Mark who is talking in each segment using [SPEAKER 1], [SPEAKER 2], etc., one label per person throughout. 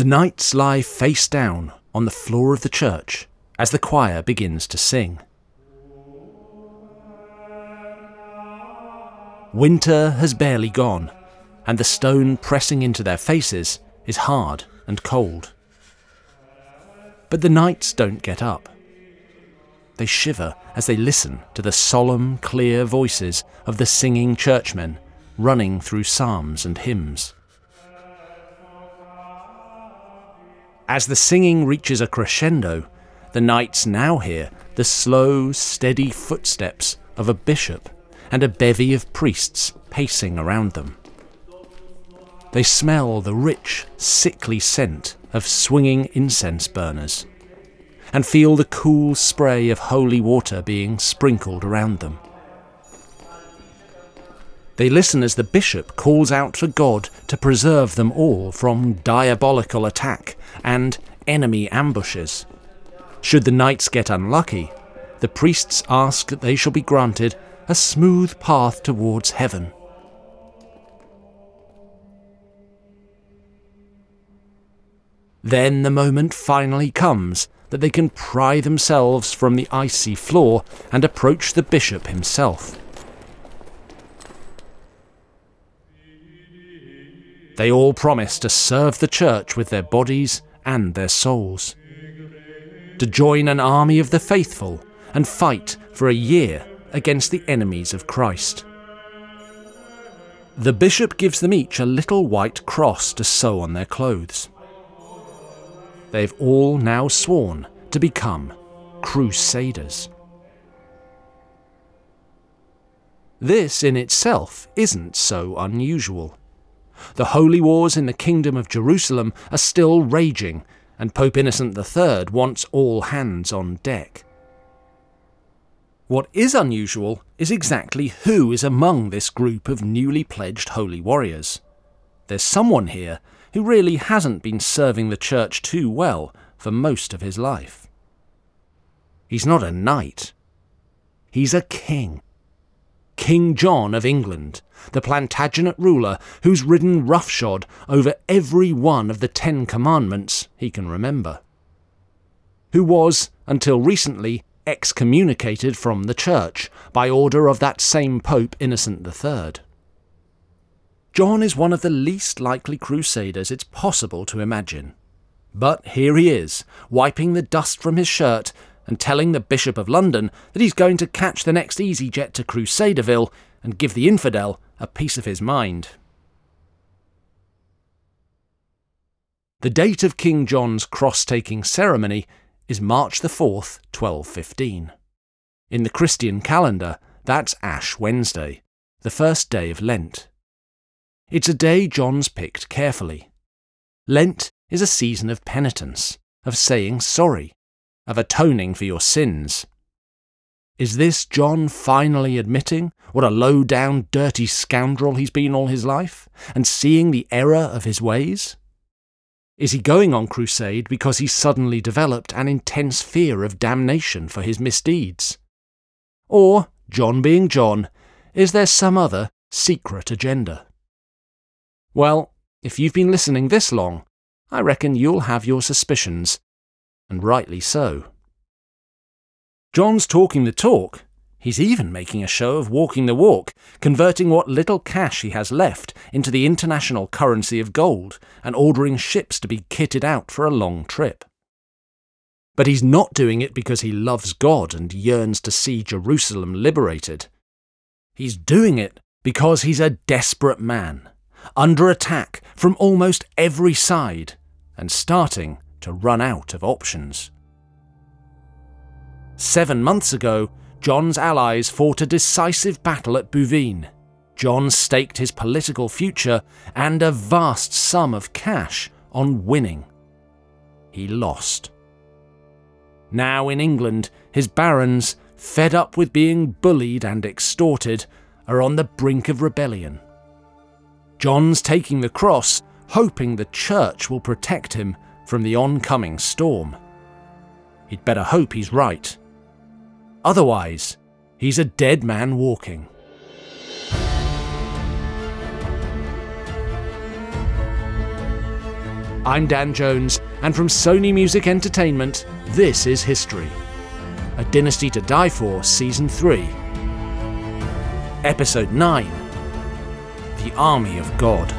[SPEAKER 1] The knights lie face down on the floor of the church as the choir begins to sing. Winter has barely gone, and the stone pressing into their faces is hard and cold. But the knights don't get up. They shiver as they listen to the solemn, clear voices of the singing churchmen running through psalms and hymns. As the singing reaches a crescendo, the knights now hear the slow, steady footsteps of a bishop and a bevy of priests pacing around them. They smell the rich, sickly scent of swinging incense burners and feel the cool spray of holy water being sprinkled around them. They listen as the bishop calls out for God to preserve them all from diabolical attack and enemy ambushes. Should the knights get unlucky, the priests ask that they shall be granted a smooth path towards heaven. Then the moment finally comes that they can pry themselves from the icy floor and approach the bishop himself. They all promise to serve the church with their bodies and their souls, to join an army of the faithful and fight for a year against the enemies of Christ. The bishop gives them each a little white cross to sew on their clothes. They've all now sworn to become crusaders. This in itself isn't so unusual. The holy wars in the Kingdom of Jerusalem are still raging, and Pope Innocent III wants all hands on deck. What is unusual is exactly who is among this group of newly pledged holy warriors. There's someone here who really hasn't been serving the church too well for most of his life. He's not a knight, he's a king. King John of England, the Plantagenet ruler who's ridden roughshod over every one of the Ten Commandments he can remember. Who was, until recently, excommunicated from the Church by order of that same Pope Innocent III. John is one of the least likely crusaders it's possible to imagine. But here he is, wiping the dust from his shirt and telling the Bishop of London that he's going to catch the next easyJet to Crusaderville and give the infidel a piece of his mind. The date of King John's cross taking ceremony is March the 4th, 1215. In the Christian calendar, that's Ash Wednesday, the first day of Lent. It's a day John's picked carefully. Lent is a season of penitence, of saying sorry, of atoning for your sins. Is this John finally admitting what a low down, dirty scoundrel he's been all his life, and seeing the error of his ways? Is he going on crusade because he suddenly developed an intense fear of damnation for his misdeeds? Or, John being John, is there some other secret agenda? Well, if you've been listening this long, I reckon you'll have your suspicions, and rightly so. John's talking the talk, He's even making a show of walking the walk, converting what little cash he has left into the international currency of gold and ordering ships to be kitted out for a long trip. But he's not doing it because he loves God and yearns to see Jerusalem liberated. He's doing it because he's a desperate man, under attack from almost every side, and starting to run out of options. Seven months ago, John's allies fought a decisive battle at Bouvines. John staked his political future and a vast sum of cash on winning. He lost. Now in England, his barons, fed up with being bullied and extorted, are on the brink of rebellion. John's taking the cross, hoping the church will protect him from the oncoming storm. He'd better hope he's right. Otherwise, he's a dead man walking. I'm Dan Jones, and from Sony Music Entertainment, this is History. A Dynasty to Die For, Season 3. Episode 9 The Army of God.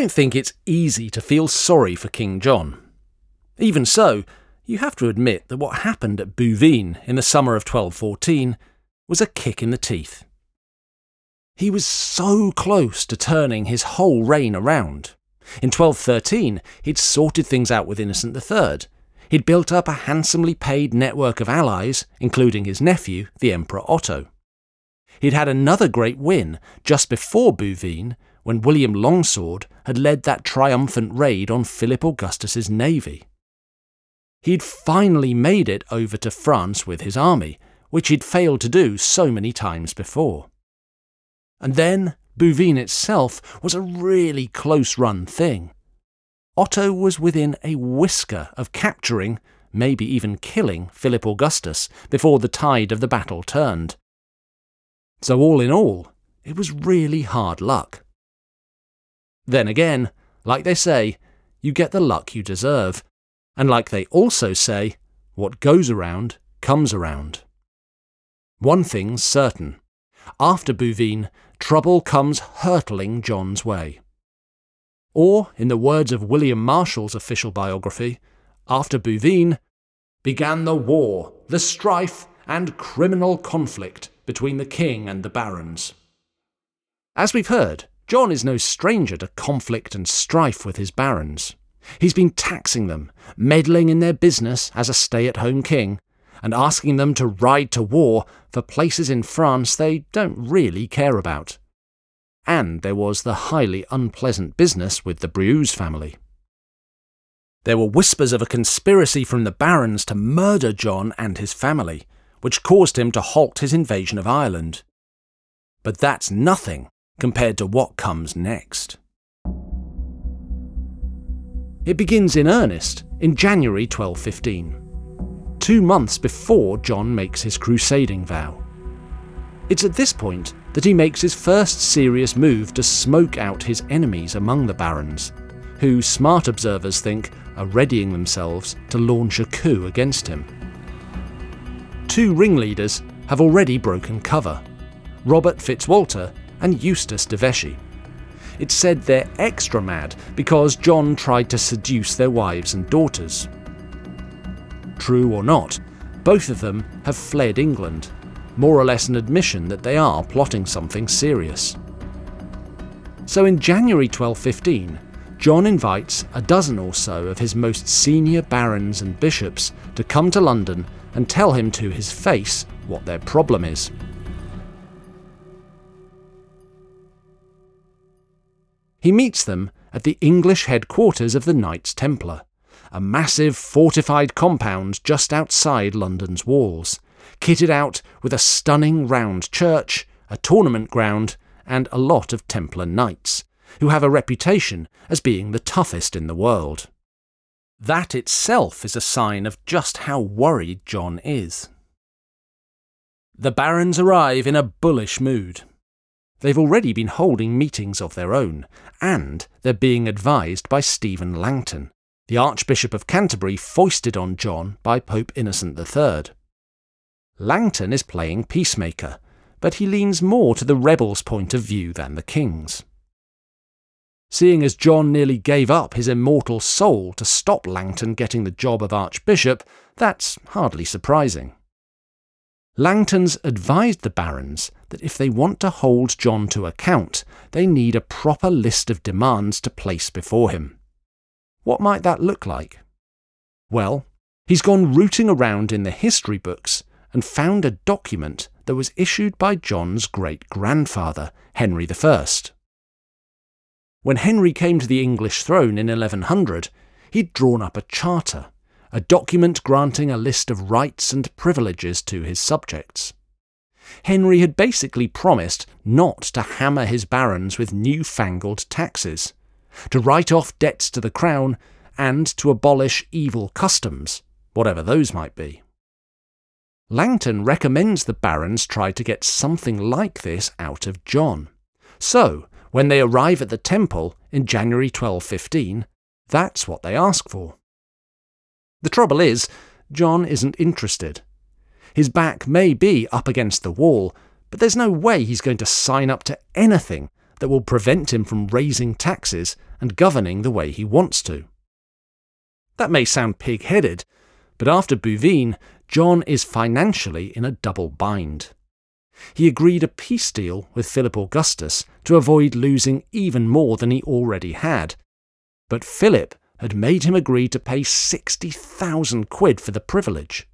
[SPEAKER 1] Don't think it's easy to feel sorry for King John. Even so, you have to admit that what happened at Bouvines in the summer of 1214 was a kick in the teeth. He was so close to turning his whole reign around. In 1213, he'd sorted things out with Innocent III. He'd built up a handsomely paid network of allies, including his nephew, the Emperor Otto. He'd had another great win just before Bouvines when William Longsword had led that triumphant raid on Philip Augustus's navy. He'd finally made it over to France with his army, which he'd failed to do so many times before. And then Bouvines itself was a really close run thing. Otto was within a whisker of capturing, maybe even killing, Philip Augustus before the tide of the battle turned. So, all in all, it was really hard luck. Then again, like they say, you get the luck you deserve. And like they also say, what goes around comes around. One thing's certain. After Bouvines, trouble comes hurtling John's way. Or, in the words of William Marshall's official biography, after Bouvines, began the war, the strife, and criminal conflict between the king and the barons. As we've heard, John is no stranger to conflict and strife with his barons. He's been taxing them, meddling in their business as a stay at home king, and asking them to ride to war for places in France they don't really care about. And there was the highly unpleasant business with the Briouse family. There were whispers of a conspiracy from the barons to murder John and his family, which caused him to halt his invasion of Ireland. But that's nothing compared to what comes next. It begins in earnest in January 1215, two months before John makes his crusading vow. It's at this point that he makes his first serious move to smoke out his enemies among the barons, who smart observers think are readying themselves to launch a coup against him. Two ringleaders have already broken cover Robert Fitzwalter and Eustace de Vesci. It's said they're extra mad because John tried to seduce their wives and daughters. True or not, both of them have fled England, more or less an admission that they are plotting something serious. So in January 1215, John invites a dozen or so of his most senior barons and bishops to come to London and tell him to his face what their problem is. He meets them at the English headquarters of the Knights Templar, a massive fortified compound just outside London's walls, kitted out with a stunning round church, a tournament ground, and a lot of Templar knights, who have a reputation as being the toughest in the world. That itself is a sign of just how worried John is. The barons arrive in a bullish mood. They've already been holding meetings of their own, and they're being advised by Stephen Langton, the Archbishop of Canterbury foisted on John by Pope Innocent III. Langton is playing peacemaker, but he leans more to the rebels' point of view than the king's. Seeing as John nearly gave up his immortal soul to stop Langton getting the job of Archbishop, that's hardly surprising. Langton's advised the barons that if they want to hold John to account, they need a proper list of demands to place before him. What might that look like? Well, he's gone rooting around in the history books and found a document that was issued by John's great grandfather, Henry I. When Henry came to the English throne in 1100, he'd drawn up a charter a document granting a list of rights and privileges to his subjects. Henry had basically promised not to hammer his barons with new-fangled taxes, to write off debts to the crown, and to abolish evil customs, whatever those might be. Langton recommends the barons try to get something like this out of John. So, when they arrive at the temple in January 1215, that's what they ask for. The trouble is, John isn't interested. His back may be up against the wall, but there's no way he's going to sign up to anything that will prevent him from raising taxes and governing the way he wants to. That may sound pig headed, but after Bouvines, John is financially in a double bind. He agreed a peace deal with Philip Augustus to avoid losing even more than he already had. But Philip had made him agree to pay 60,000 quid for the privilege.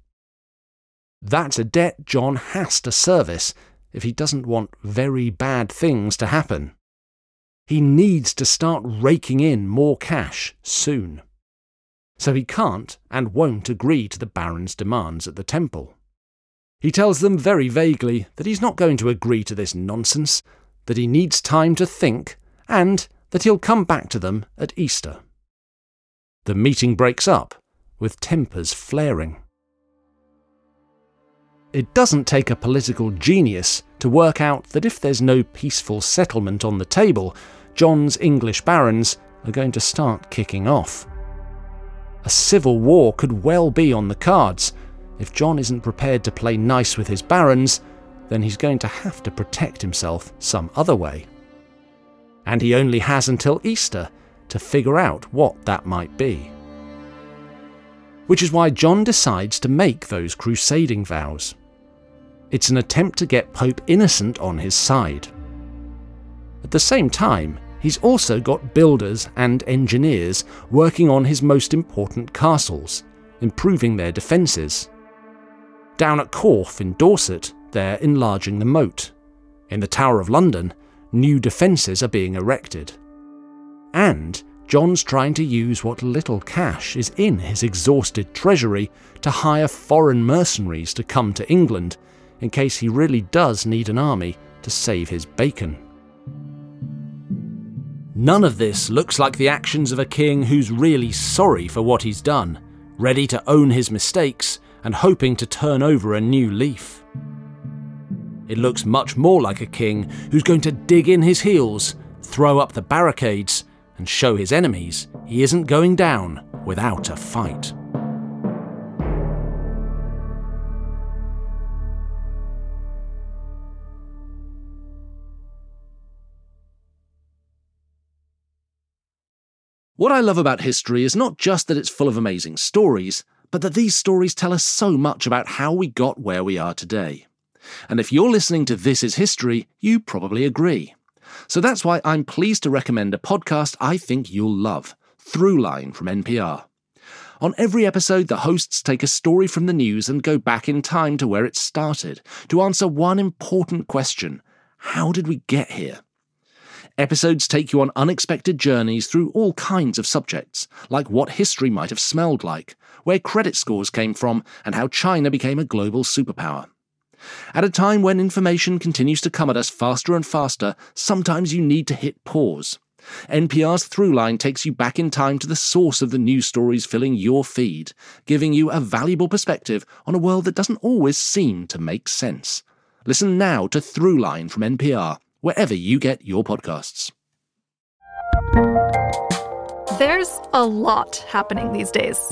[SPEAKER 1] That's a debt John has to service if he doesn't want very bad things to happen. He needs to start raking in more cash soon. So he can't and won't agree to the Baron's demands at the temple. He tells them very vaguely that he's not going to agree to this nonsense, that he needs time to think, and that he'll come back to them at Easter. The meeting breaks up, with tempers flaring. It doesn't take a political genius to work out that if there's no peaceful settlement on the table, John's English barons are going to start kicking off. A civil war could well be on the cards, if John isn't prepared to play nice with his barons, then he's going to have to protect himself some other way. And he only has until Easter to figure out what that might be. Which is why John decides to make those crusading vows. It's an attempt to get Pope Innocent on his side. At the same time, he's also got builders and engineers working on his most important castles, improving their defences. Down at Corfe in Dorset, they're enlarging the moat. In the Tower of London, new defences are being erected. And John's trying to use what little cash is in his exhausted treasury to hire foreign mercenaries to come to England in case he really does need an army to save his bacon. None of this looks like the actions of a king who's really sorry for what he's done, ready to own his mistakes, and hoping to turn over a new leaf. It looks much more like a king who's going to dig in his heels, throw up the barricades, and show his enemies he isn't going down without a fight. What I love about history is not just that it's full of amazing stories, but that these stories tell us so much about how we got where we are today. And if you're listening to This Is History, you probably agree. So that's why I'm pleased to recommend a podcast I think you'll love Throughline from NPR. On every episode, the hosts take a story from the news and go back in time to where it started to answer one important question How did we get here? Episodes take you on unexpected journeys through all kinds of subjects, like what history might have smelled like, where credit scores came from, and how China became a global superpower. At a time when information continues to come at us faster and faster, sometimes you need to hit pause. NPR's Throughline takes you back in time to the source of the news stories filling your feed, giving you a valuable perspective on a world that doesn't always seem to make sense. Listen now to Throughline from NPR, wherever you get your podcasts.
[SPEAKER 2] There's a lot happening these days.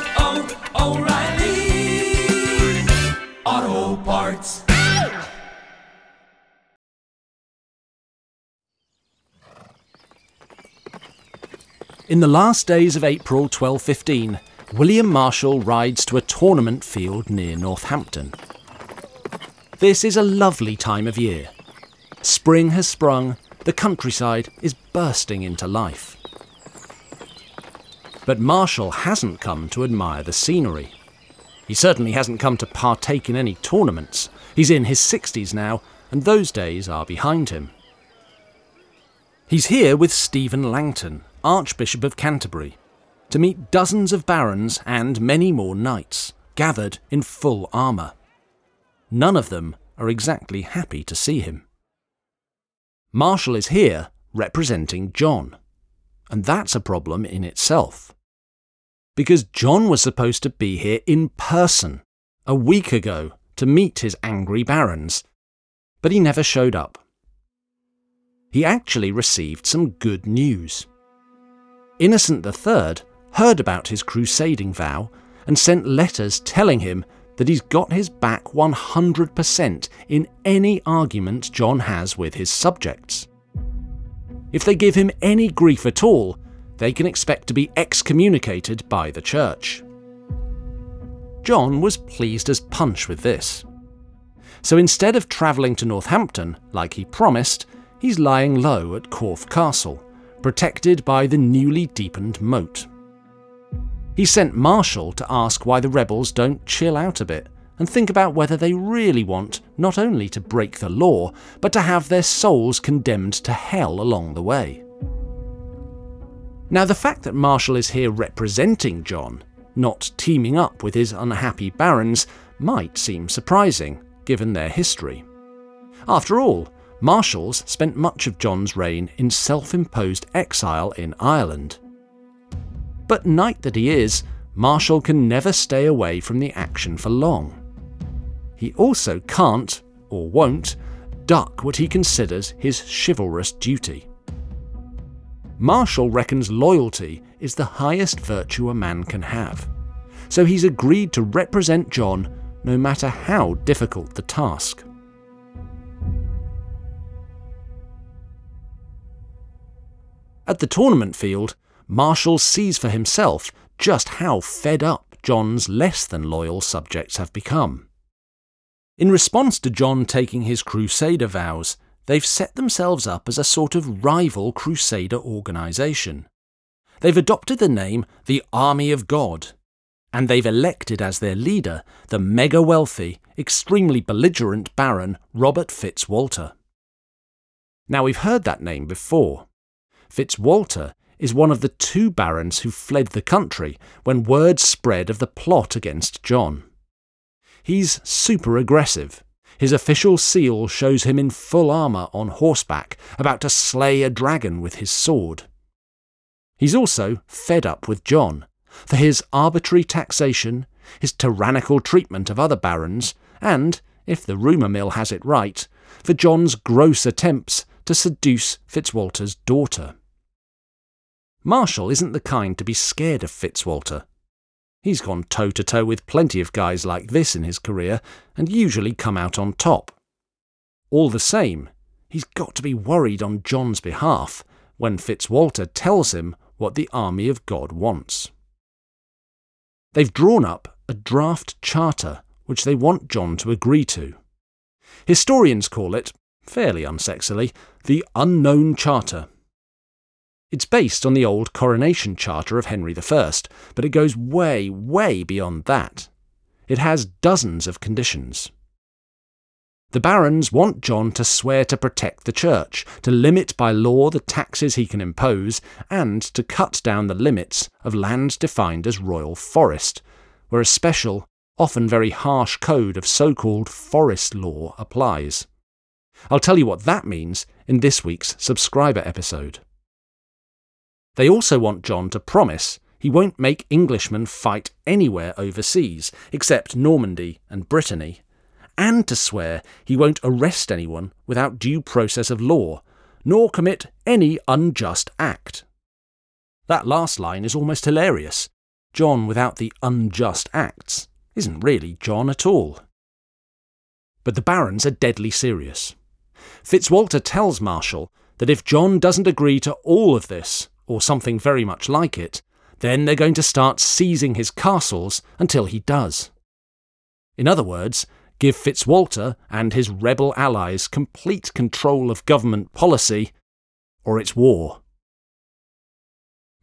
[SPEAKER 1] In the last days of April 1215, William Marshall rides to a tournament field near Northampton. This is a lovely time of year. Spring has sprung, the countryside is bursting into life. But Marshall hasn't come to admire the scenery. He certainly hasn't come to partake in any tournaments. He's in his 60s now, and those days are behind him. He's here with Stephen Langton, Archbishop of Canterbury, to meet dozens of barons and many more knights, gathered in full armour. None of them are exactly happy to see him. Marshall is here representing John, and that's a problem in itself. Because John was supposed to be here in person a week ago to meet his angry barons, but he never showed up. He actually received some good news. Innocent III heard about his crusading vow and sent letters telling him that he's got his back 100% in any argument John has with his subjects. If they give him any grief at all, they can expect to be excommunicated by the church. John was pleased as punch with this. So instead of travelling to Northampton, like he promised, he's lying low at Corfe Castle, protected by the newly deepened moat. He sent Marshall to ask why the rebels don't chill out a bit and think about whether they really want not only to break the law, but to have their souls condemned to hell along the way. Now, the fact that Marshall is here representing John, not teaming up with his unhappy barons, might seem surprising, given their history. After all, Marshall's spent much of John's reign in self imposed exile in Ireland. But knight that he is, Marshall can never stay away from the action for long. He also can't, or won't, duck what he considers his chivalrous duty. Marshall reckons loyalty is the highest virtue a man can have, so he's agreed to represent John no matter how difficult the task. At the tournament field, Marshall sees for himself just how fed up John's less than loyal subjects have become. In response to John taking his crusader vows, they've set themselves up as a sort of rival crusader organisation. They've adopted the name the Army of God, and they've elected as their leader the mega wealthy, extremely belligerent Baron Robert Fitzwalter. Now, we've heard that name before. Fitzwalter is one of the two barons who fled the country when word spread of the plot against John. He's super aggressive. His official seal shows him in full armour on horseback, about to slay a dragon with his sword. He's also fed up with John for his arbitrary taxation, his tyrannical treatment of other barons, and, if the rumour mill has it right, for John's gross attempts to seduce Fitzwalter's daughter. Marshall isn't the kind to be scared of Fitzwalter. He's gone toe to toe with plenty of guys like this in his career and usually come out on top. All the same, he's got to be worried on John's behalf when Fitzwalter tells him what the army of God wants. They've drawn up a draft charter which they want John to agree to. Historians call it, fairly unsexily, the Unknown Charter. It's based on the old coronation charter of Henry I, but it goes way, way beyond that. It has dozens of conditions. The barons want John to swear to protect the church, to limit by law the taxes he can impose, and to cut down the limits of land defined as royal forest, where a special, often very harsh code of so called forest law applies. I'll tell you what that means in this week's subscriber episode. They also want John to promise he won't make Englishmen fight anywhere overseas, except Normandy and Brittany, and to swear he won't arrest anyone without due process of law, nor commit any unjust act. That last line is almost hilarious. John without the unjust acts isn't really John at all. But the barons are deadly serious. Fitzwalter tells Marshall that if John doesn't agree to all of this, or something very much like it, then they're going to start seizing his castles until he does. In other words, give Fitzwalter and his rebel allies complete control of government policy, or it's war.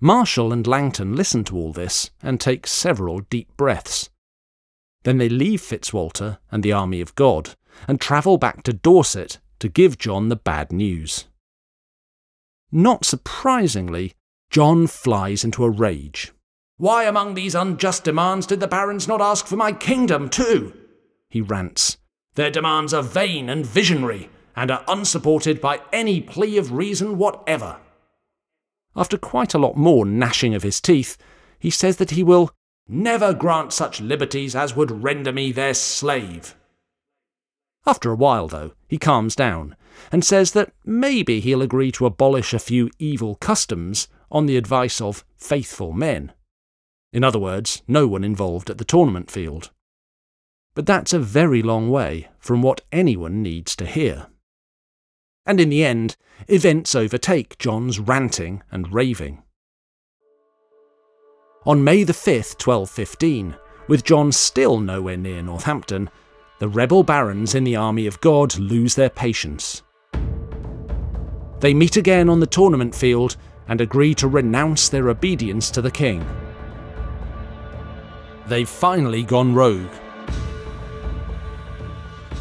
[SPEAKER 1] Marshall and Langton listen to all this and take several deep breaths. Then they leave Fitzwalter and the army of God and travel back to Dorset to give John the bad news. Not surprisingly, John flies into a rage. Why among these unjust demands did the barons not ask for my kingdom too? He rants. Their demands are vain and visionary, and are unsupported by any plea of reason whatever. After quite a lot more gnashing of his teeth, he says that he will never grant such liberties as would render me their slave. After a while, though, he calms down and says that maybe he'll agree to abolish a few evil customs on the advice of faithful men. In other words, no one involved at the tournament field. But that's a very long way from what anyone needs to hear. And in the end, events overtake John's ranting and raving. On May the 5th, 1215, with John still nowhere near Northampton, the rebel barons in the army of God lose their patience. They meet again on the tournament field and agree to renounce their obedience to the king. They've finally gone rogue.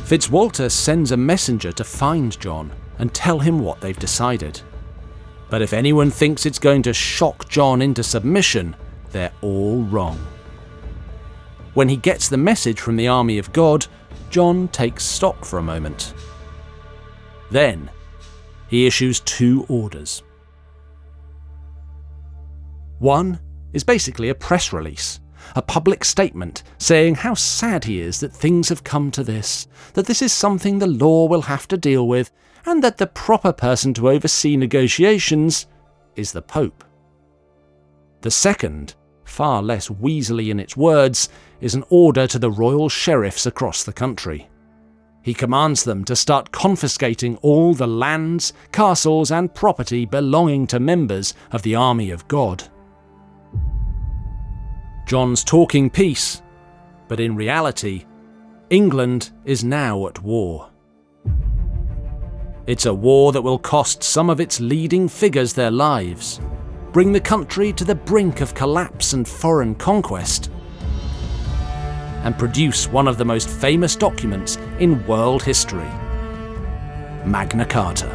[SPEAKER 1] Fitzwalter sends a messenger to find John and tell him what they've decided. But if anyone thinks it's going to shock John into submission, they're all wrong. When he gets the message from the army of God, John takes stock for a moment. Then, he issues two orders. One is basically a press release, a public statement saying how sad he is that things have come to this, that this is something the law will have to deal with, and that the proper person to oversee negotiations is the Pope. The second, far less weaselly in its words, is an order to the royal sheriffs across the country. He commands them to start confiscating all the lands, castles, and property belonging to members of the army of God. John's talking peace, but in reality, England is now at war. It's a war that will cost some of its leading figures their lives, bring the country to the brink of collapse and foreign conquest, and produce one of the most famous documents in world history Magna Carta.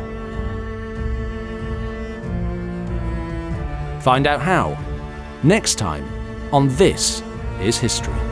[SPEAKER 1] Find out how next time on This is History.